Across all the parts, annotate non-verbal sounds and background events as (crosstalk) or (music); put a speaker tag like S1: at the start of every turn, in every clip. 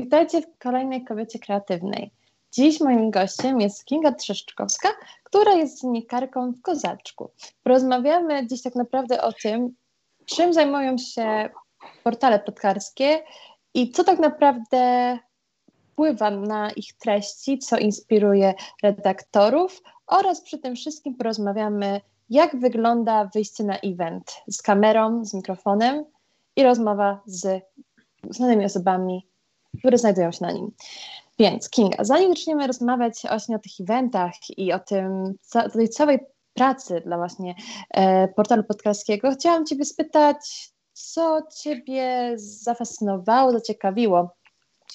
S1: Witajcie w kolejnej Kobiecie Kreatywnej. Dziś moim gościem jest Kinga Trzeszczkowska, która jest dziennikarką w Kozaczku. Porozmawiamy dziś tak naprawdę o tym, czym zajmują się portale plotkarskie i co tak naprawdę wpływa na ich treści, co inspiruje redaktorów oraz przy tym wszystkim porozmawiamy, jak wygląda wyjście na event z kamerą, z mikrofonem i rozmowa z znanymi osobami, które znajdują się na nim. Więc Kinga, zanim zaczniemy rozmawiać właśnie o tych eventach i o tym, o tej całej pracy dla właśnie e, portalu podkarskiego, chciałam Ciebie spytać, co Ciebie zafascynowało, zaciekawiło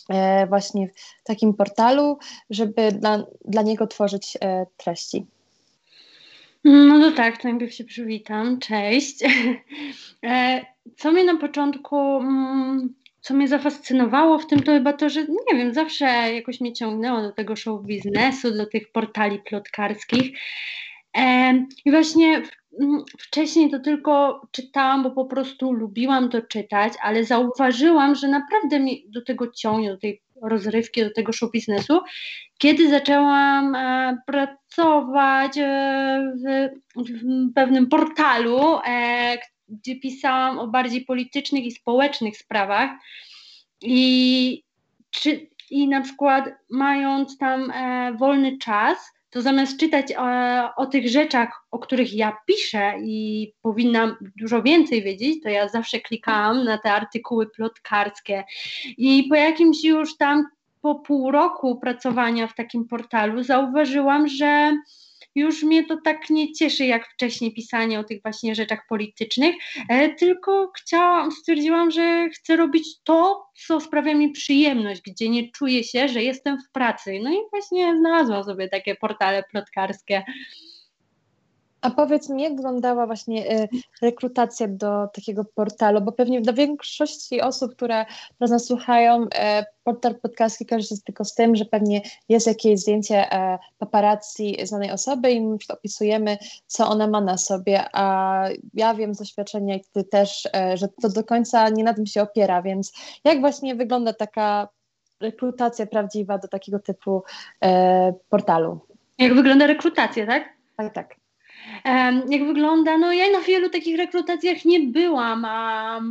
S1: e, właśnie w takim portalu, żeby dla, dla niego tworzyć e, treści?
S2: No to tak, to najpierw się przywitam. Cześć. (laughs) E, co mnie na początku mm, co mnie zafascynowało w tym, to chyba to, że nie wiem, zawsze jakoś mnie ciągnęło do tego show biznesu, do tych portali plotkarskich. I właśnie wcześniej to tylko czytałam, bo po prostu lubiłam to czytać, ale zauważyłam, że naprawdę mi do tego ciągnie, do tej rozrywki, do tego show biznesu, kiedy zaczęłam e, pracować e, w, w pewnym portalu, e, gdzie pisałam o bardziej politycznych i społecznych sprawach. I, czy, i na przykład mając tam e, wolny czas, to zamiast czytać e, o tych rzeczach, o których ja piszę i powinnam dużo więcej wiedzieć, to ja zawsze klikałam na te artykuły plotkarskie. I po jakimś już tam, po pół roku pracowania w takim portalu, zauważyłam, że już mnie to tak nie cieszy jak wcześniej pisanie o tych właśnie rzeczach politycznych, e, tylko chciałam, stwierdziłam, że chcę robić to, co sprawia mi przyjemność, gdzie nie czuję się, że jestem w pracy. No i właśnie znalazłam sobie takie portale plotkarskie.
S1: A powiedz mi, jak wyglądała właśnie y, rekrutacja do takiego portalu? Bo pewnie dla większości osób, które teraz nas słuchają, y, portal podcastki kojarzy się tylko z tym, że pewnie jest jakieś zdjęcie y, paparazzi znanej osoby i my opisujemy, co ona ma na sobie. A ja wiem z doświadczenia ty też, że to do końca nie na tym się opiera, więc jak właśnie wygląda taka rekrutacja prawdziwa do takiego typu portalu?
S2: Jak wygląda rekrutacja, tak?
S1: Tak, tak
S2: jak wygląda. No ja na wielu takich rekrutacjach nie byłam, a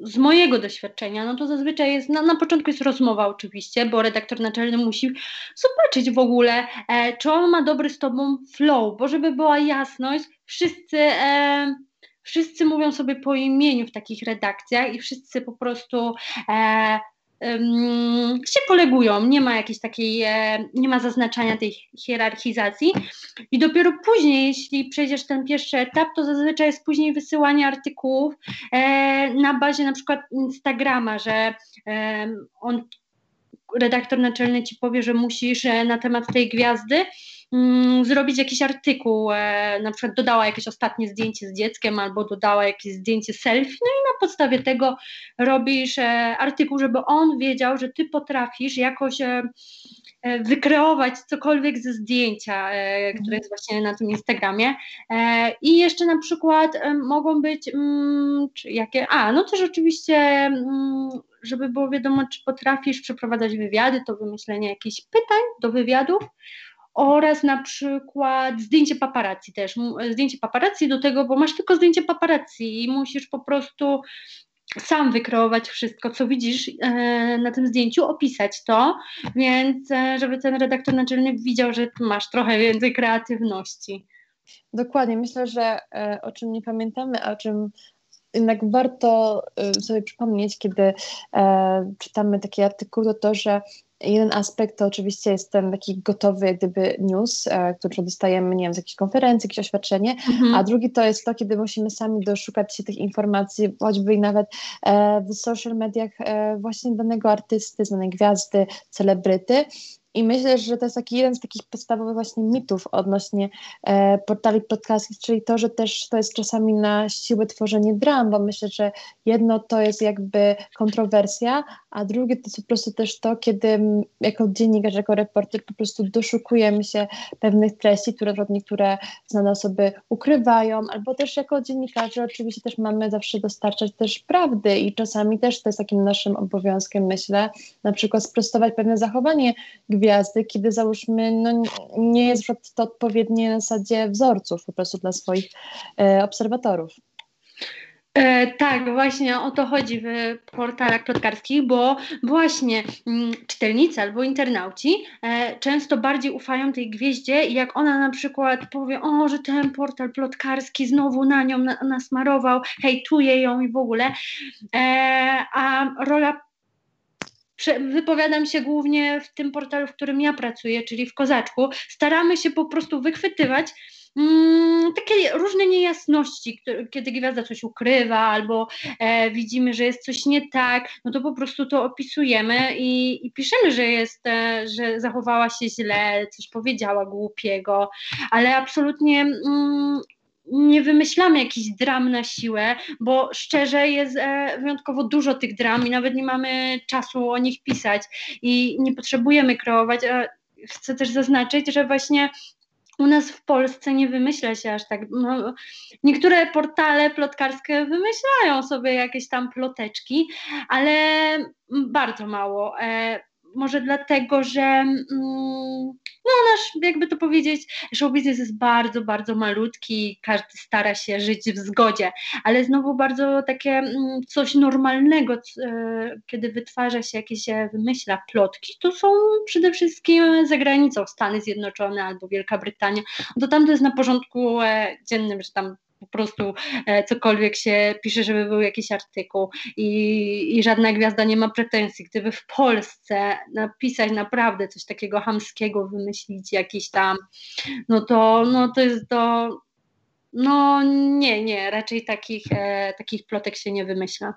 S2: z mojego doświadczenia, no to zazwyczaj jest, na, na początku jest rozmowa oczywiście, bo redaktor naczelny musi zobaczyć w ogóle, e, czy on ma dobry z tobą flow, bo żeby była jasność, wszyscy, e, wszyscy mówią sobie po imieniu w takich redakcjach i wszyscy po prostu e, się kolegują, nie ma jakiejś takiej, e, nie ma zaznaczania tej hierarchizacji. I dopiero później, jeśli przejdziesz ten pierwszy etap, to zazwyczaj jest później wysyłanie artykułów e, na bazie na przykład Instagrama, że on, redaktor naczelny ci powie, że musisz e, na temat tej gwiazdy mm, zrobić jakiś artykuł, e, na przykład dodała jakieś ostatnie zdjęcie z dzieckiem albo dodała jakieś zdjęcie selfie, no i na podstawie tego robisz e, artykuł, żeby on wiedział, że ty potrafisz jakoś wykreować cokolwiek ze zdjęcia, które jest właśnie na tym Instagramie. I jeszcze na przykład mogą być, mm, czy jakie, a no też oczywiście mm, żeby było wiadomo, czy potrafisz przeprowadzać wywiady, to wymyślenie jakichś pytań do wywiadów oraz na przykład zdjęcie paparazzi też, zdjęcie paparazzi do tego, bo masz tylko zdjęcie paparazzi i musisz po prostu sam wykreować wszystko, co widzisz e, na tym zdjęciu, opisać to, więc e, żeby ten redaktor naczelny widział, że masz trochę więcej kreatywności.
S1: Dokładnie, myślę, że e, o czym nie pamiętamy, a o czym jednak warto sobie przypomnieć, kiedy czytamy takie artykuły, to to, że Jeden aspekt to oczywiście jest ten taki gotowy jak gdyby news, e, który dostajemy, nie wiem, z jakiejś konferencji, jakieś oświadczenie, mhm. a drugi to jest to, kiedy musimy sami doszukać się tych informacji, choćby i nawet e, w social mediach e, właśnie danego artysty, znanej gwiazdy, celebryty I myślę, że to jest taki jeden z takich podstawowych właśnie mitów odnośnie e, portali podcastów, czyli to, że też to jest czasami na siłę tworzenie dram, bo myślę, że jedno to jest jakby kontrowersja, a drugie to jest po prostu też to, kiedy jako dziennikarz, jako reporter po prostu doszukujemy się pewnych treści, które niektóre znane osoby ukrywają, albo też jako dziennikarze oczywiście też mamy zawsze dostarczać też prawdy i czasami też to jest takim naszym obowiązkiem, myślę, na przykład sprostować pewne zachowanie gwiazdy, kiedy załóżmy, no nie jest to odpowiednie na zasadzie wzorców po prostu dla swoich e, obserwatorów.
S2: E, tak, właśnie o to chodzi w portalach plotkarskich, bo właśnie mm, czytelnicy albo internauci e, często bardziej ufają tej gwieździe i jak ona na przykład powie, o, że ten portal plotkarski znowu na nią na, nasmarował, hejtuje ją i w ogóle, e, a rola wypowiadam się głównie w tym portalu, w którym ja pracuję, czyli w Kozaczku. Staramy się po prostu wychwytywać mm, takie różne niejasności, które, kiedy gwiazda coś ukrywa albo e, widzimy, że jest coś nie tak, no to po prostu to opisujemy i, i piszemy, że jest, e, że zachowała się źle, coś powiedziała głupiego, ale absolutnie mm, nie wymyślamy jakichś dram na siłę, bo szczerze jest e, wyjątkowo dużo tych dram i nawet nie mamy czasu o nich pisać i nie potrzebujemy kreować. Chcę też zaznaczyć, że właśnie u nas w Polsce nie wymyśla się aż tak. No, niektóre portale plotkarskie wymyślają sobie jakieś tam ploteczki, ale bardzo mało. E, może dlatego, że mm, no nasz, jakby to powiedzieć, show business jest bardzo, bardzo malutki, każdy stara się żyć w zgodzie, ale znowu bardzo takie mm, coś normalnego, e, kiedy wytwarza się jakieś, e, wymyśla plotki, to są przede wszystkim za granicą. Stany Zjednoczone albo Wielka Brytania, to tam to jest na porządku e, dziennym, że tam po prostu e, cokolwiek się pisze, żeby był jakiś artykuł i, i żadna gwiazda nie ma pretensji. Gdyby w Polsce napisać naprawdę coś takiego hamskiego, wymyślić jakiś tam, no to, no to jest to, no nie, nie, raczej takich, e, takich plotek się nie wymyśla.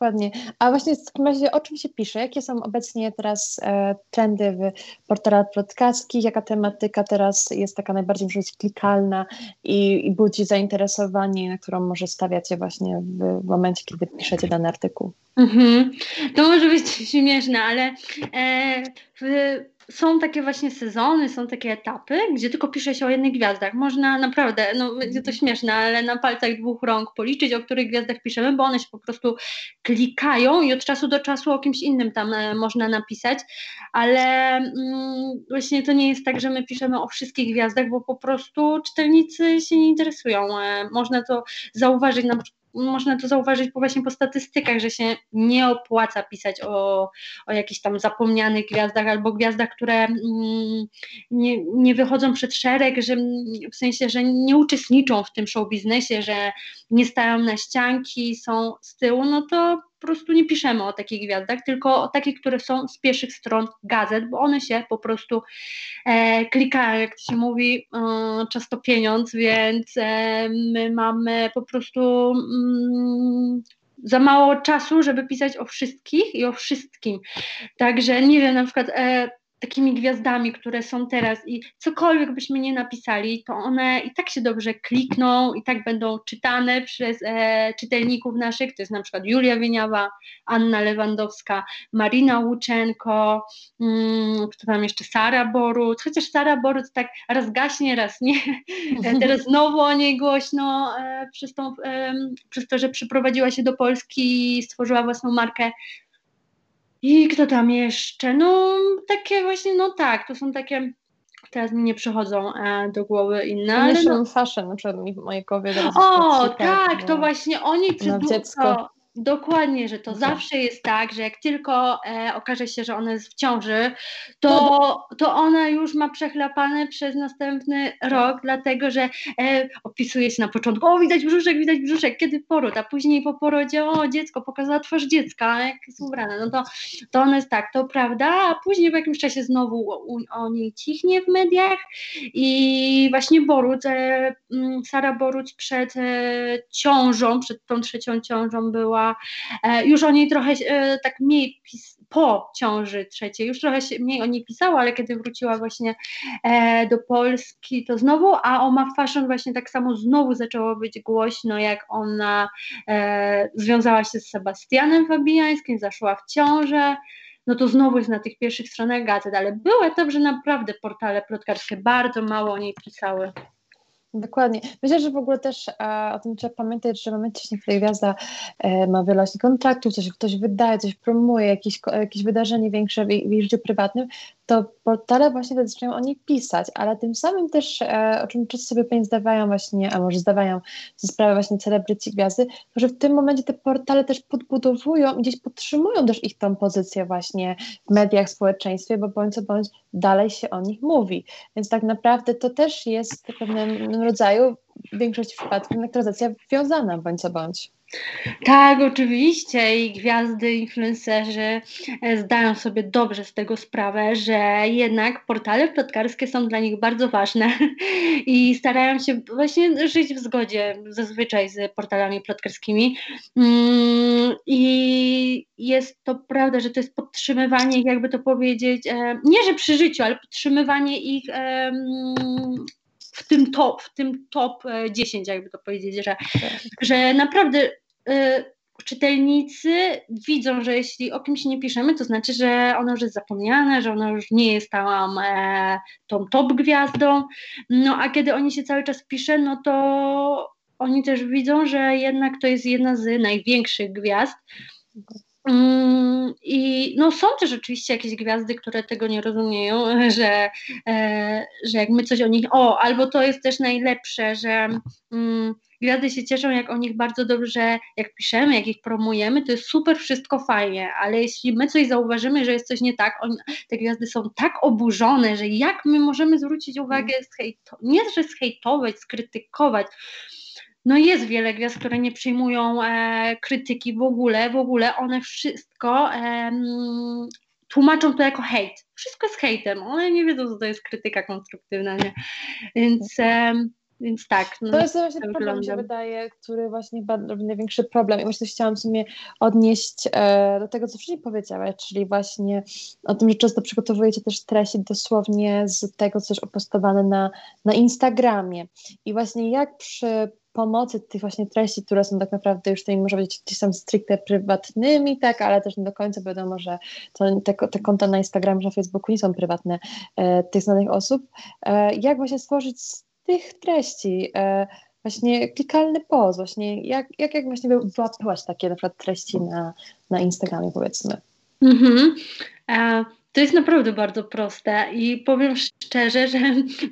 S1: Dokładnie. A właśnie w takim razie o czym się pisze? Jakie są obecnie teraz e, trendy w portalach plotkarskich? Jaka tematyka teraz jest taka najbardziej może klikalna i, i budzi zainteresowanie, na którą może stawiacie właśnie w, w momencie, kiedy piszecie dany artykuł?
S2: Mhm. To może być śmieszne, ale e, są takie właśnie sezony, są takie etapy, gdzie tylko pisze się o jednych gwiazdach. Można naprawdę, no będzie to śmieszne, ale na palcach dwóch rąk policzyć, o których gwiazdach piszemy, bo one się po prostu klikają i od czasu do czasu o kimś innym tam e, można napisać, ale mm, właśnie to nie jest tak, że my piszemy o wszystkich gwiazdach, bo po prostu czytelnicy się nie interesują. E, można to zauważyć na można to zauważyć właśnie po statystykach, że się nie opłaca pisać o, o jakichś tam zapomnianych gwiazdach albo gwiazdach, które mm, nie, nie wychodzą przed szereg, że w sensie, że nie uczestniczą w tym show biznesie, że nie stają na ścianki, są z tyłu, no to po prostu nie piszemy o takich gwiazdach, tylko o takich, które są z pierwszych stron gazet, bo one się po prostu e, klikają, jak to się mówi, e, często pieniądz, więc e, my mamy po prostu mm, za mało czasu, żeby pisać o wszystkich i o wszystkim. Także nie wiem, na przykład e, takimi gwiazdami, które są teraz i cokolwiek byśmy nie napisali, to one i tak się dobrze klikną, i tak będą czytane przez e, czytelników naszych, to jest na przykład Julia Wieniawa, Anna Lewandowska, Marina Łuczenko, mm, kto tam jeszcze, Sara Boruc, chociaż Sara Boruc tak raz gaśnie, raz nie, e, teraz znowu o niej głośno e, przez, tą, e, przez to, że przyprowadziła się do Polski i stworzyła własną markę i kto tam jeszcze? No, takie właśnie, no tak, to są takie. Teraz mi nie przychodzą e, do głowy inne.
S1: Ale no, fashion, na przykład mi w mojej głowie.
S2: O, tak, to właśnie oni przez dziecko. Dokładnie, że to zawsze jest tak, że jak tylko e, okaże się, że ona jest w ciąży, to, to ona już ma przechlapane przez następny rok, dlatego że e, opisuje się na początku, o widać brzuszek, widać brzuszek, kiedy poród, a później po porodzie, o dziecko, pokazała twarz dziecka, jak jest ubrane, no to, to ona jest tak, to prawda, a później w jakimś czasie znowu o, o niej cichnie w mediach i właśnie Boruc, e, Sara Boruc przed e, ciążą, przed tą trzecią ciążą była e, już o niej trochę e, tak mniej pis po ciąży trzeciej, już trochę mniej o niej pisała, ale kiedy wróciła właśnie e, do Polski, to znowu, a o Ma Fashion właśnie tak samo znowu zaczęło być głośno, jak ona związała się z Sebastianem Fabiańskim, zaszła w ciążę, no to znowu jest na tych pierwszych stronach gazet, ale był etap, że naprawdę portale plotkarskie bardzo mało o niej pisały.
S1: Dokładnie. Myślę, że w ogóle też e, o tym trzeba pamiętać, że w momencie, kiedy gwiazda e, ma wiele kontraktów, coś ktoś wydaje, coś promuje, jakieś, jakieś wydarzenie większe w w jej życiu prywatnym, to portale właśnie zaczynają o niej pisać, ale tym samym też, e, o czym często sobie pani zdawają właśnie, a może zdawają ze sprawy właśnie celebryci gwiazdy, to że w tym momencie te portale też podbudowują i gdzieś podtrzymują też ich tą pozycję właśnie w mediach, w społeczeństwie, bo bądź co bądź dalej się o nich mówi. Więc tak naprawdę to też jest w pewnym rodzaju, w większości przypadków, nekrozacja wiązana bądź co bądź.
S2: Tak, oczywiście i gwiazdy, influencerzy e, zdają sobie dobrze z tego sprawę, że jednak portale plotkarskie są dla nich bardzo ważne (laughs) i starają się właśnie żyć w zgodzie zazwyczaj z portalami plotkarskimi. Mm, I jest to prawda, że to jest podtrzymywanie, jakby to powiedzieć, e, nie że przy życiu, ale podtrzymywanie ich w tym top, w tym top 10, e, jakby to powiedzieć, że, tak. że naprawdę y, czytelnicy widzą, że jeśli o kimś nie piszemy, to znaczy, że ono już jest zapomniane, że ono już nie jest tam e, tą top gwiazdą. No a kiedy oni się cały czas pisze, no to oni też widzą, że jednak to jest jedna z największych gwiazd. Mm, I no, są też oczywiście jakieś gwiazdy, które tego nie rozumieją, (laughs) że, e, że jak my coś o nich. O, albo to jest też najlepsze, że mm, gwiazdy się cieszą, jak o nich bardzo dobrze, jak piszemy, jak ich promujemy, to jest super, wszystko fajnie, ale jeśli my coś zauważymy, że jest coś nie tak, on, te gwiazdy są tak oburzone, że jak my możemy zwrócić uwagę, zhejto, nie że zhejtować, skrytykować, no jest wiele gwiazd, które nie przyjmują e, krytyki w ogóle, w ogóle one wszystko e, tłumaczą to jako hejt. Wszystko jest hejtem, one nie wiedzą, co to jest krytyka konstruktywna, nie? Więc, e, więc tak.
S1: No, to jest właśnie tak problem, mi się wydaje, który właśnie robi największy problem i że chciałam sobie odnieść e, do tego, co wcześniej powiedziałaś, czyli właśnie o tym, że często przygotowujecie też treści dosłownie z tego, co jest opostowane na, na Instagramie i właśnie jak przy pomocy tych właśnie treści, które są tak naprawdę już tymi, może być gdzieś tam stricte prywatnymi, tak, ale też nie do końca wiadomo, że to, te, te konta na Instagramie, na Facebooku nie są prywatne e, tych znanych osób. E, jak właśnie stworzyć z tych treści e, właśnie klikalny post, właśnie jak, jak, jak właśnie wyłapywać takie na przykład treści na, na Instagramie powiedzmy? Mhm.
S2: E, to jest naprawdę bardzo proste i powiem szczerze, że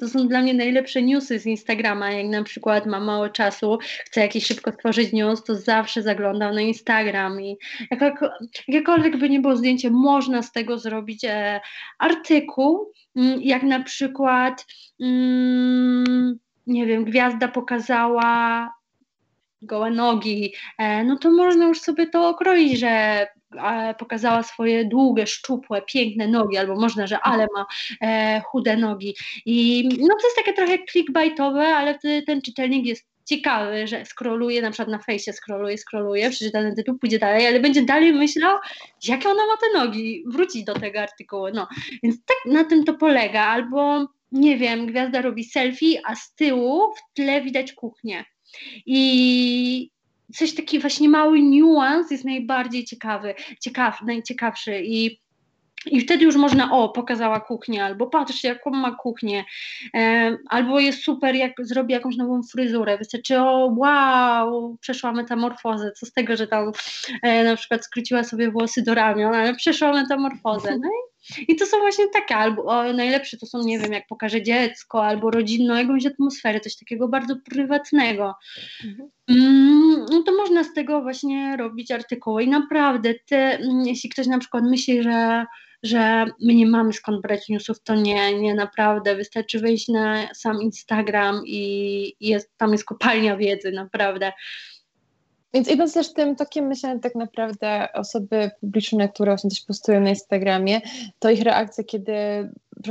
S2: to są dla mnie najlepsze newsy z Instagrama. Jak na przykład mam mało czasu, chcę jakiś szybko stworzyć news, to zawsze zaglądam na Instagram i jakkolwiek by nie było zdjęcie, można z tego zrobić e, artykuł, mm, jak na przykład mm, nie wiem, gwiazda pokazała gołe nogi, e, no to można już sobie to okroić, że pokazała swoje długie, szczupłe, piękne nogi, albo można, że ale ma e, chude nogi. I no to jest takie trochę clickbaitowe, ale ten czytelnik jest ciekawy, że skroluje, na przykład na fejsie skroluje, skroluje, przeczyta ten tytuł, pójdzie dalej, ale będzie dalej myślał, jakie ona ma te nogi, wróci do tego artykułu. No, więc tak na tym to polega, albo nie wiem, gwiazda robi selfie, a z tyłu w tle widać kuchnię. I coś taki właśnie mały niuans jest najbardziej ciekawy, ciekaw, najciekawszy i i wtedy już można, o, pokazała kuchnię, albo patrzcie, jaką ma kuchnię, e, albo jest super, jak zrobi jakąś nową fryzurę. Wystarczy, o, wow, przeszła metamorfozę. Co z tego, że tam e, na przykład skróciła sobie włosy do ramion, ale przeszła metamorfozę. No i, i to są właśnie takie, albo o, najlepsze to są, nie wiem, jak pokaże dziecko, albo rodzinną jakąś atmosferę, coś takiego bardzo prywatnego. Mhm. Mm, można z tego właśnie robić artykuły. I naprawdę, te, mm, jeśli ktoś na przykład myśli, że że my nie mamy skąd brać newsów, to nie, nie naprawdę. Wystarczy wejść na sam Instagram i jest, tam jest kopalnia wiedzy, naprawdę.
S1: Więc idąc też tym tokiem myślę, tak naprawdę osoby publiczne, które właśnie coś postują na Instagramie, to ich reakcja, kiedy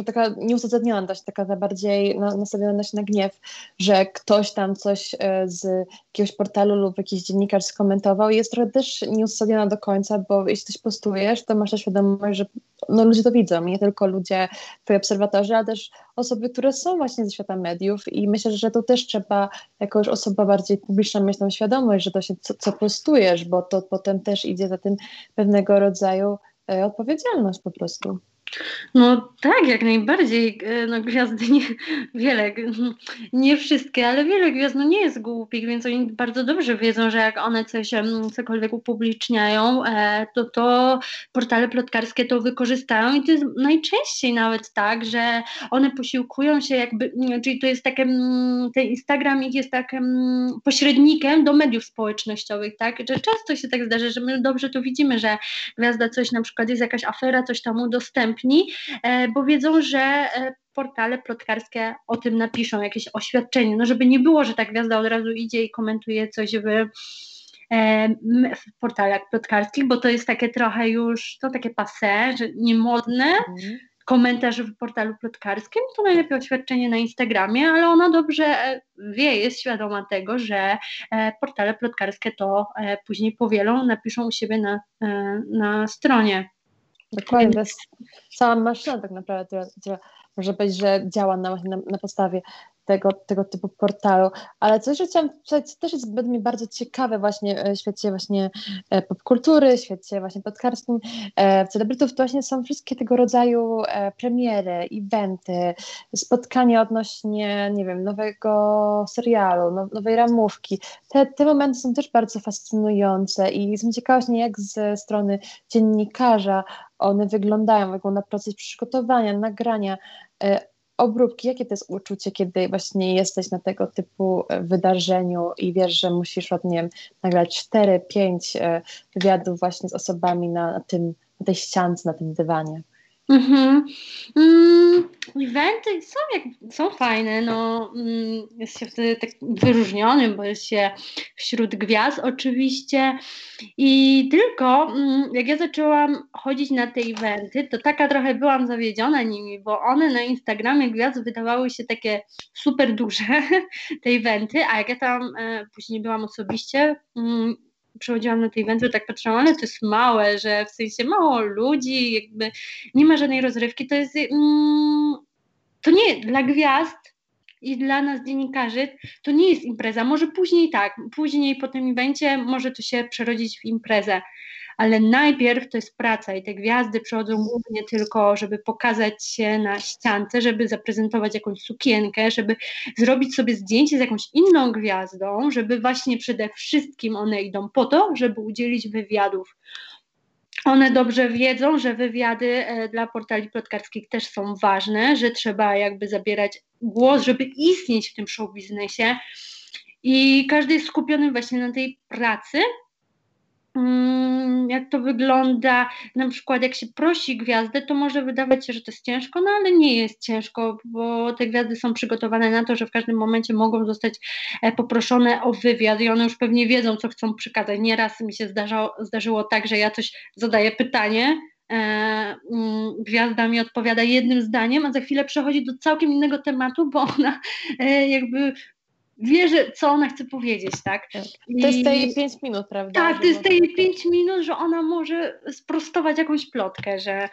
S1: taka nieuzasadniona dość, taka bardziej nastawiona dość na gniew, że ktoś tam coś e, z jakiegoś portalu lub jakiś dziennikarz skomentował jest trochę też nieuzasadniona do końca, bo jeśli coś postujesz, to masz świadomość, że no, ludzie to widzą, nie tylko ludzie, twoi obserwatorzy, ale też osoby, które są właśnie ze świata mediów i myślę, że tu też trzeba jako już osoba bardziej publiczna mieć tą świadomość, że to się co, co postujesz, bo to potem też idzie za tym pewnego rodzaju e, odpowiedzialność po prostu.
S2: No tak, jak najbardziej. E, no, gwiazdy nie, (laughs) wiele, (laughs) nie wszystkie, ale wiele gwiazd no, nie jest głupich, więc oni bardzo dobrze wiedzą, że jak one coś, cokolwiek upubliczniają, e, to to portale plotkarskie to wykorzystają i to jest najczęściej nawet tak, że one posiłkują się jakby, czyli to jest takie, ten Instagram ich jest takim pośrednikiem do mediów społecznościowych, tak, że często się tak zdarza, że my dobrze to widzimy, że gwiazda coś na przykład jest jakaś afera, coś tam udostępnia, e, bo wiedzą, że e, portale plotkarskie o tym napiszą, jakieś oświadczenie, no żeby nie było, że ta gwiazda od razu idzie i komentuje coś w, e, w portalach plotkarskich, bo to jest takie trochę już, to takie passe, że niemodne, mhm. komentarz w portalu plotkarskim, to najlepiej oświadczenie na Instagramie, ale ona dobrze wie, jest świadoma tego, że portale plotkarskie to później powielą, napiszą u siebie na, na stronie.
S1: Dokładnie, to jest cała maszyna tak naprawdę, która, która może być, że działa na, na, na podstawie tego, tego typu portalu. Ale coś, że chciałam powiedzieć, też jest bardzo ciekawe właśnie e, w świecie właśnie e, popkultury, w świecie właśnie podcarskim, e, w celebrytów, to właśnie są wszystkie tego rodzaju premiery, eventy, spotkania odnośnie, nie wiem, nowego serialu, now, nowej ramówki. Te, te momenty są też bardzo fascynujące i jestem ciekawa właśnie jak ze strony dziennikarza one wyglądają, wygląda proces przygotowania, nagrania, obróbki, jakie to jest uczucie, kiedy właśnie jesteś na tego typu e, wydarzeniu i wiesz, że musisz od nie nagrać 4-5 e, wywiadów właśnie z osobami na, tym, na tej ściance, na tym dywanie?
S2: Mhm. Mm, eventy są, jak, są fajne, no, mm, jest się wtedy tak wyróżnionym, bo jest się wśród gwiazd oczywiście i tylko mm, jak ja zaczęłam chodzić na te eventy, to taka trochę byłam zawiedziona nimi, bo one na Instagramie gwiazd wydawały się takie super duże, (laughs) te eventy, a jak ja tam e, później byłam osobiście, przychodziłam na te eventy, tak patrzyłam, ale to jest małe, że w sensie mało ludzi, jakby nie ma żadnej rozrywki, to jest mm, to nie dla gwiazd i dla nas dziennikarzy to nie jest impreza, może później tak, później po tym evencie może to się przerodzić w imprezę, ale najpierw to jest praca i te gwiazdy przychodzą głównie tylko, żeby pokazać się na ściance, żeby zaprezentować jakąś sukienkę, żeby zrobić sobie zdjęcie z jakąś inną gwiazdą, żeby właśnie przede wszystkim one idą po to, żeby udzielić wywiadów. One dobrze wiedzą, że wywiady e, dla portali plotkarskich też są ważne, że trzeba jakby zabierać głos, żeby istnieć w tym show biznesie. I każdy jest skupiony właśnie na tej pracy, jak to wygląda, na przykład jak się prosi gwiazdę, to może wydawać się, że to jest ciężko, no ale nie jest ciężko, bo te gwiazdy są przygotowane na to, że w każdym momencie mogą zostać e, poproszone o wywiad i one już pewnie wiedzą, co chcą przekazać. Nieraz mi się zdarzało, zdarzyło tak, że ja coś zadaję pytanie, e, mm, gwiazda mi odpowiada jednym zdaniem, a za chwilę przechodzi do całkiem innego tematu, bo ona e, jakby wie, że, co ona chce powiedzieć, tak? tak.
S1: To jest tej 5 minut, prawda?
S2: Tak, to jest tej 5 minut, że ona może sprostować jakąś plotkę, że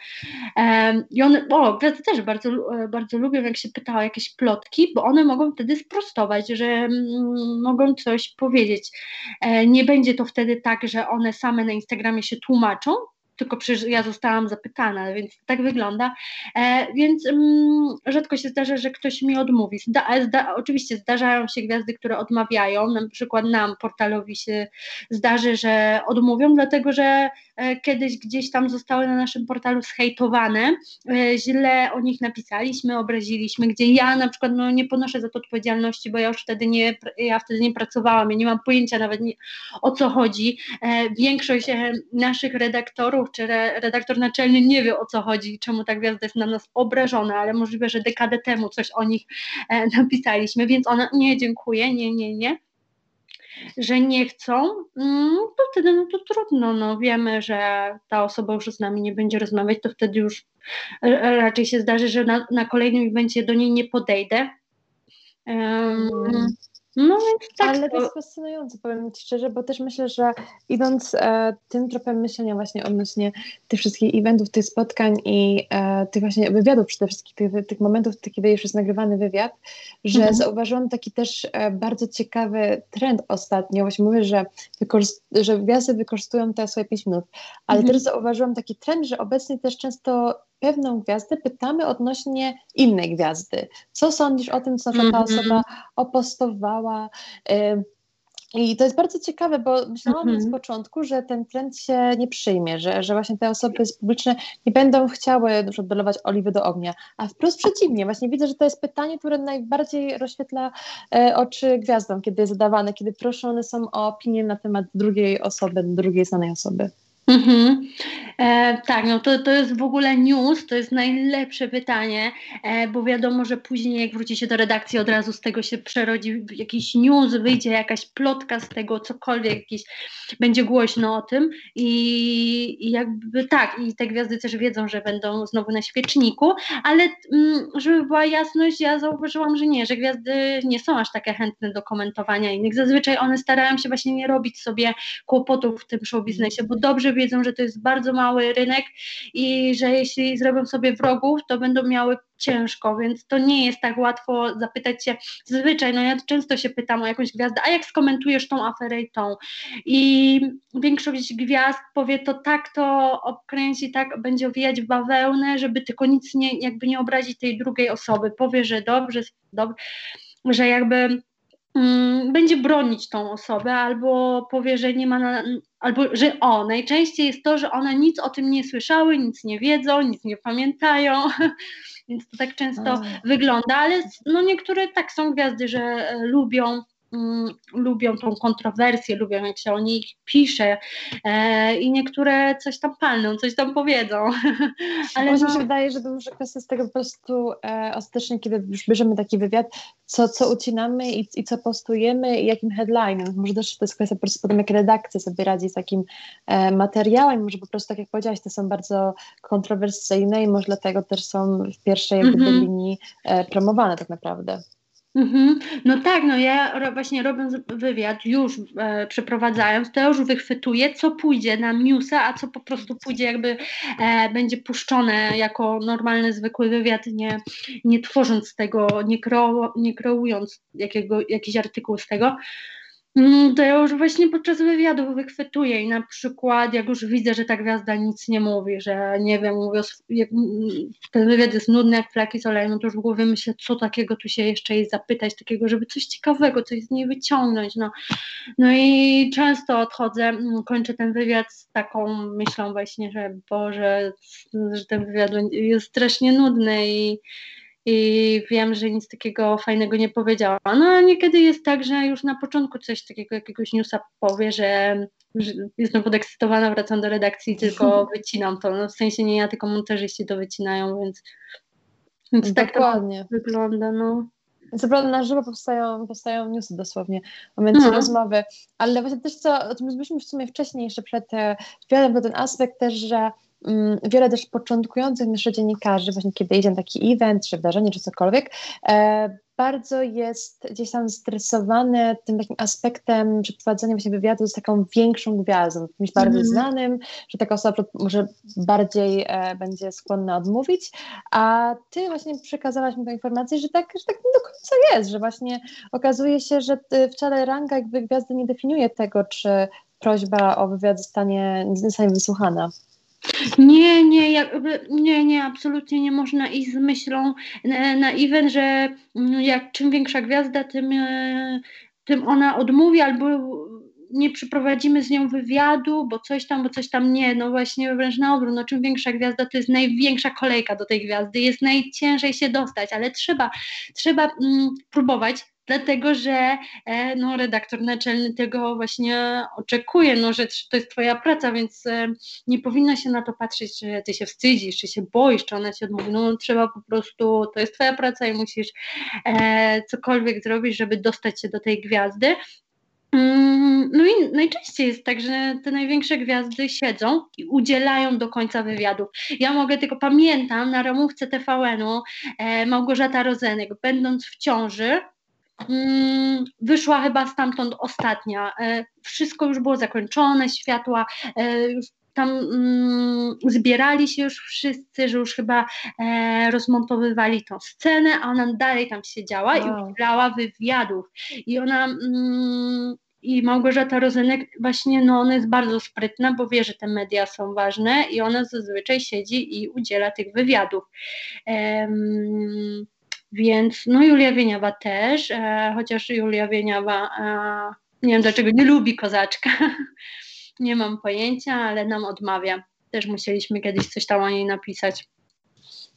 S2: um, i one, o, gwiazdy też bardzo, bardzo lubią, jak się pyta o jakieś plotki, bo one mogą wtedy sprostować, że mm, mogą coś powiedzieć. E, nie będzie to wtedy tak, że one same na Instagramie się tłumaczą, tylko przecież ja zostałam zapytana, więc tak wygląda. E, więc mm, rzadko się zdarza, że ktoś mi odmówi. Zda, zda, oczywiście zdarzają się gwiazdy, które odmawiają, na przykład nam, portalowi się zdarzy, że odmówią, dlatego że kiedyś gdzieś tam zostały na naszym portalu zhejtowane, e, źle o nich napisaliśmy, obraziliśmy, gdzie ja na przykład no, nie ponoszę za to odpowiedzialności, bo ja już wtedy nie, ja wtedy nie pracowałam, ja nie mam pojęcia nawet nie, o co chodzi. E, większość e, naszych redaktorów czy redaktor naczelny nie wie o co chodzi, czemu ta gwiazda jest na nas obrażona, ale możliwe, że dekadę temu coś o nich e, napisaliśmy, więc ona nie, dziękuję, nie, nie, nie. Że nie chcą, mm, to wtedy no to trudno, no wiemy, że ta osoba już z nami nie będzie rozmawiać, to wtedy już raczej się zdarzy, że na, na kolejnym evencie do niej nie podejdę. Um,
S1: no więc tak. Ale to jest fascynujące, powiem Ci szczerze, bo też myślę, że idąc e, tym tropem myślenia właśnie odnośnie tych wszystkich eventów, tych spotkań i e, tych właśnie wywiadów przede wszystkim, tych, tych momentów, kiedy już jest nagrywany wywiad, że mhm. zauważyłam taki też e, bardzo ciekawy trend ostatnio. Właśnie mówię, że, że gwiazdy wykorzystują te swoje 5 minut, ale mhm. też zauważyłam taki trend, że obecnie też często pewną gwiazdę pytamy odnośnie innej gwiazdy. Co sądzisz o tym, co ta mm -hmm. osoba opostowała? I to jest bardzo ciekawe, bo myślałam -hmm. z początku, że ten trend się nie przyjmie, że, że właśnie te osoby publiczne nie będą chciały dolować oliwy do ognia, a wprost przeciwnie. Właśnie widzę, że to jest pytanie, które najbardziej rozświetla e, oczy gwiazdom, kiedy jest zadawane, kiedy proszone są o opinię na temat drugiej osoby, drugiej znanej osoby.
S2: Mhm. E, tak, no to, to jest w ogóle news, to jest najlepsze pytanie, e, bo wiadomo, że później jak wróci się do redakcji, od razu z tego się przerodzi jakiś news, wyjdzie jakaś plotka z tego, cokolwiek, jakiś, będzie głośno o tym i, i jakby tak, i te gwiazdy też wiedzą, że będą znowu na świeczniku, ale mm, żeby była jasność, ja zauważyłam, że nie, że gwiazdy nie są aż takie chętne do komentowania innych, zazwyczaj one starają się właśnie nie robić sobie kłopotów w tym show biznesie, bo dobrze wiedzą, że to jest bardzo mały rynek i że jeśli zrobią sobie wrogów, to będą miały ciężko, więc to nie jest tak łatwo zapytać się. Zazwyczaj, no ja często się pytam o jakąś gwiazdę, a jak skomentujesz tą aferę i tą? I większość gwiazd powie to tak, to obkręci, tak, będzie owijać bawełnę, żeby tylko nic nie, jakby nie obrazić tej drugiej osoby. Powie, że dobrze, dobrze że jakby Mm, będzie bronić tą osobę, albo powie, że nie ma, na, albo że o, najczęściej jest to, że one nic o tym nie słyszały, nic nie wiedzą, nic nie pamiętają, (laughs) więc to tak często A. wygląda, ale no niektóre tak są gwiazdy, że e, lubią lubią tą kontrowersję, lubią jak się o nich pisze e, i niektóre coś tam palną, coś tam powiedzą. (laughs)
S1: Ale Właśnie no... się wydaje, że to może kwestia z tego po prostu e, ostatecznie, kiedy już bierzemy taki wywiad, co, co ucinamy i, i co postujemy i jakim headlinem. Może też to jest kwestia po prostu potem, jak redakcja sobie radzi z takim e, materiałem, może po prostu tak jak powiedziałaś, to są bardzo kontrowersyjne i może dlatego też są w pierwszej mm -hmm. linii e, promowane tak naprawdę.
S2: Mhm. No tak, no ja właśnie robiąc wywiad, już e, przeprowadzając, to już wychwytuję, co pójdzie na newsa, a co po prostu pójdzie jakby e, będzie puszczone jako normalny, zwykły wywiad, nie, nie tworząc tego, nie, kreu, nie kreując jakiego, jakiś artykuł z tego. Mm, to ja już właśnie podczas wywiadu wychwytuję i na przykład jak już widzę, że ta gwiazda nic nie mówi, że nie wiem, mówię, ten wywiad jest nudny jak flaki z olejem, no to już w głowie myślę, co takiego tu się jeszcze jest zapytać, takiego, żeby coś ciekawego, coś z niej wyciągnąć, no. No i często odchodzę, mm, kończę ten wywiad z taką myślą właśnie, że Boże, że ten wywiad jest strasznie nudny i i wiem, że nic takiego fajnego nie powiedziała. No a niekiedy jest tak, że już na początku coś takiego, jakiegoś newsa powie, że, że jestem podekscytowana, wracam do redakcji i tylko (laughs) wycinam to. No, w sensie nie ja, tylko montażyści to wycinają, więc, więc tak to wygląda. No.
S1: Co prawda na żywo powstają, powstają newsy dosłownie w momencie mhm. rozmowy, ale właśnie też co, o mówiliśmy w sumie wcześniej, jeszcze przed e, wywiadem, to ten aspekt też, że wiele też początkujących myślę dziennikarzy, właśnie kiedy idzie na taki event, czy wydarzenie, czy cokolwiek, e, bardzo jest gdzieś tam stresowany tym takim aspektem przeprowadzenia właśnie wywiadu z taką większą gwiazdą, kimś bardzo mm. znanym, że taka osoba może bardziej e, będzie skłonna odmówić, a ty właśnie przekazałaś mi tę informację, że tak, że tak nie do końca jest, że właśnie okazuje się, że wcale ranga jakby gwiazdy nie definiuje tego, czy prośba o wywiad zostanie, nie zostanie wysłuchana.
S2: Nie, nie, jakby, nie, nie, absolutnie nie można iść z myślą na, na event, że jak czym większa gwiazda, tym, e, tym ona odmówi albo nie przeprowadzimy z nią wywiadu, bo coś tam, bo coś tam nie. No właśnie wręcz na odwrót, no czym większa gwiazda, to jest największa kolejka do tej gwiazdy, jest najciężej się dostać, ale trzeba, trzeba mm, próbować, dlatego że e, no, redaktor naczelny tego właśnie oczekuje, no, że to jest twoja praca, więc e, nie powinno się na to patrzeć, czy ty się wstydzisz, czy się boisz, czy ona ci odmówi, no trzeba po prostu, to jest twoja praca i musisz e, cokolwiek zrobić, żeby dostać się do tej gwiazdy. Mm, no i najczęściej jest tak, że te największe gwiazdy siedzą i udzielają do końca wywiadów. Ja mogę tylko pamiętam na ramówce TVN-u e, Małgorzata Rozenek, będąc w ciąży, wyszła chyba stamtąd ostatnia. E, wszystko już było zakończone, światła e, już tam mm, zbierali się już wszyscy, że już chyba e, rozmontowywali tą scenę, a ona dalej tam siedziała wow. i udzielała wywiadów. I ona mm, i Małgorzata Rozenek właśnie, no ona jest bardzo sprytna, bo wie, że te media są ważne i ona zazwyczaj siedzi i udziela tych wywiadów. Um, więc no Julia Wieniawa też, e, chociaż Julia Wieniawa e, nie wiem dlaczego nie lubi kozaczka, (laughs) nie mam pojęcia, ale nam odmawia. Też musieliśmy kiedyś coś tam o niej napisać.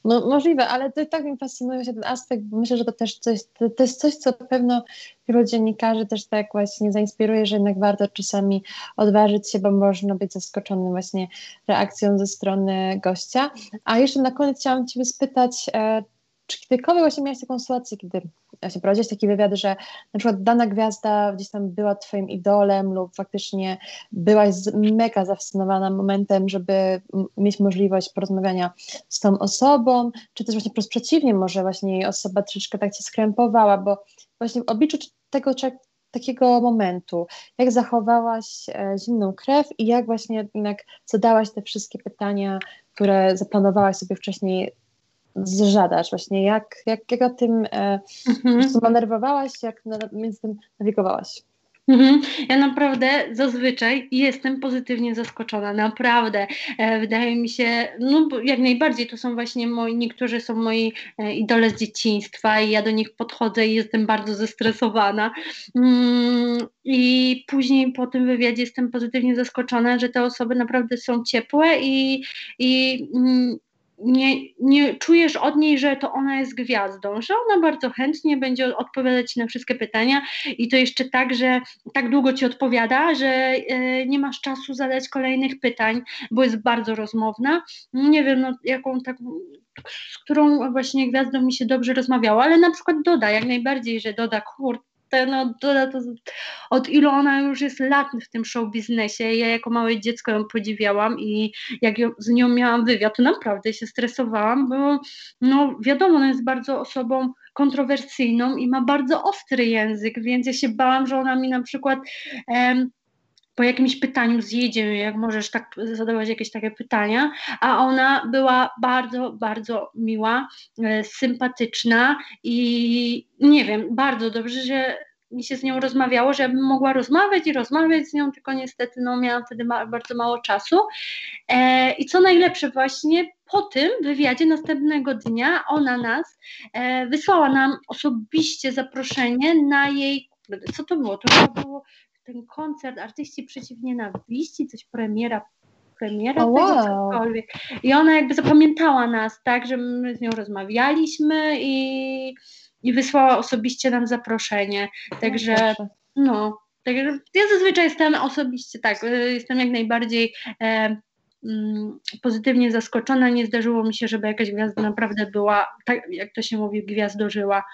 S1: No możliwe, ale to tak mi fascynuje się ten aspekt, bo myślę, że to też coś, to, to jest coś, co pewno wielu dziennikarzy też tak właśnie zainspiruje, że jednak warto czasami odważyć się, bo można być zaskoczony właśnie reakcją ze strony gościa. A jeszcze na koniec chciałam Ciebie spytać, e, czy kiedykolwiek właśnie miałaś taką sytuację, kiedy właśnie prowadziłeś taki wywiad, że na przykład dana gwiazda gdzieś tam była twoim idolem lub faktycznie byłaś mega zafascynowana momentem, żeby mieć możliwość porozmawiania z tą osobą, czy też właśnie wprost przeciwnie, może właśnie osoba troszeczkę tak cię skrępowała, bo właśnie w obliczu tego takiego momentu, jak zachowałaś e, zimną krew i jak właśnie jednak zadałaś te wszystkie pytania, które zaplanowałaś sobie wcześniej zżadasz właśnie, jak, jak, jak tym e, mhm. manerwowałaś, jak na, między tym nawigowałaś?
S2: Mhm. Ja naprawdę zazwyczaj jestem pozytywnie zaskoczona, naprawdę. E, wydaje mi się, no jak najbardziej to są właśnie moi, niektórzy są moi e, idole z dzieciństwa i ja do nich podchodzę i jestem bardzo zestresowana. Mm, I później po tym wywiadzie jestem pozytywnie zaskoczona, że te osoby naprawdę są ciepłe i, i mm, nie, nie czujesz od niej, że to ona jest gwiazdą, że ona bardzo chętnie będzie odpowiadać na wszystkie pytania i to jeszcze tak, że tak długo ci odpowiada, że e, nie masz czasu zadać kolejnych pytań, bo jest bardzo rozmowna. Nie wiem, no, jaką taką z którą właśnie gwiazdą mi się dobrze rozmawiało, ale na przykład Doda, jak najbardziej, że Doda, kurde, Doda to od ilu ona już jest lat w tym show biznesie. Ja jako małe dziecko ją podziwiałam i jak ją, z nią miałam wywiad, to naprawdę się stresowałam, bo no wiadomo, ona jest bardzo osobą kontrowersyjną i ma bardzo ostry język, więc ja się bałam, że ona mi na przykład em, po jakimś pytaniu zjedzie, jak możesz tak zadawać jakieś takie pytania, a ona była bardzo, bardzo miła, e, sympatyczna i nie wiem, bardzo dobrze, że mi się z nią rozmawiało, żebym mogła rozmawiać i rozmawiać z nią, tylko niestety no, miałam wtedy ma bardzo mało czasu. E, I co najlepsze, właśnie po tym wywiadzie następnego dnia ona nas e, wysłała nam osobiście zaproszenie na jej. Co to było? To było ten koncert Artyści Przeciw Nienawiści, coś premiera premiera oh, tego, cokolwiek. I ona jakby zapamiętała nas, tak, że my z nią rozmawialiśmy i, i wysłała osobiście nam zaproszenie. Także no, także ja zazwyczaj jestem osobiście tak, y, jestem jak najbardziej e, mm, pozytywnie zaskoczona. Nie zdarzyło mi się, żeby jakaś gwiazda naprawdę była, tak jak to się mówi, gwiazdożyła.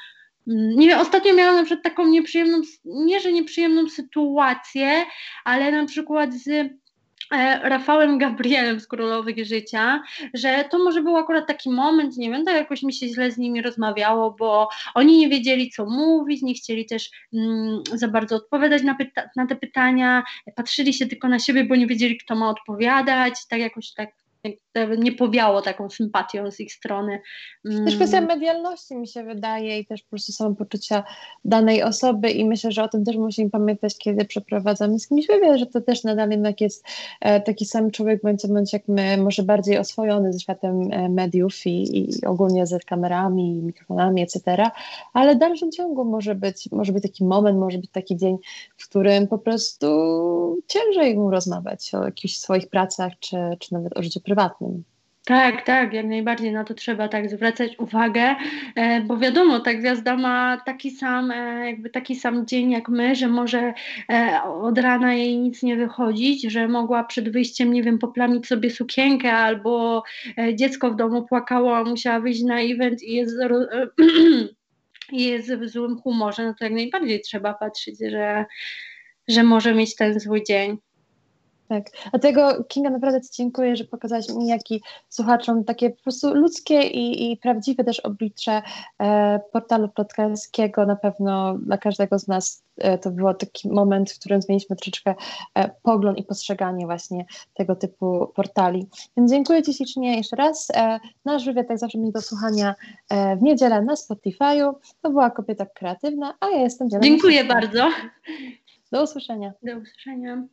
S2: Mm, nie wiem, ostatnio miałam na przykład taką nieprzyjemną, nie że nieprzyjemną sytuację, ale na przykład z e, Rafałem Gabrielem z Królowych Życia, że to może był akurat taki moment, nie wiem, tak jakoś mi się źle z nimi rozmawiało, bo oni nie wiedzieli co mówić, nie chcieli też mm, za bardzo odpowiadać na, pyta- na te pytania, patrzyli się tylko na siebie, bo nie wiedzieli kto ma odpowiadać, tak jakoś tak nie powiało taką sympatią z ich strony.
S1: Też kwestia mm. medialności mi się wydaje i też po prostu samopoczucia danej osoby i myślę, że o tym też musimy pamiętać, kiedy przeprowadzamy z kimś wywiad, że to też nadal jednak jest e, taki sam człowiek, bądź bądź jak my, może bardziej oswojony ze światem e, mediów i, i ogólnie ze kamerami, mikrofonami, etc., ale w dalszym ciągu może być, może być taki moment, może być taki dzień, w którym po prostu ciężej mu rozmawiać o jakichś swoich pracach, czy, czy nawet o życiu prywatnym
S2: Tak, tak, jak najbardziej na to trzeba tak zwracać uwagę, e, bo wiadomo, ta gwiazda ma taki sam, e, jakby taki sam dzień jak my, że może e, od rana jej nic nie wychodzić, że mogła przed wyjściem, nie wiem, poplamić sobie sukienkę albo dziecko w domu płakało, a musiała wyjść na event i jest, (clears throat) i jest w złym humorze, no to jak najbardziej trzeba patrzeć, że że może mieć ten zły dzień.
S1: Tak, dlatego Kinga naprawdę Ci dziękuję, że pokazałaś mi, jak i słuchaczom takie po prostu ludzkie i, i prawdziwe też oblicze e, portalu plotkarskiego. Na pewno dla każdego z nas e, to był taki moment, w którym zmieniliśmy troszeczkę e, pogląd i postrzeganie właśnie tego typu portali. Więc dziękuję Ci ślicznie jeszcze raz. E, nasz wywiad jak zawsze będzie do słuchania e, w niedzielę na Spotify'u. To była Kobieta Kreatywna, a ja jestem
S2: Dziękuję bardzo.
S1: Do usłyszenia.
S2: Do usłyszenia.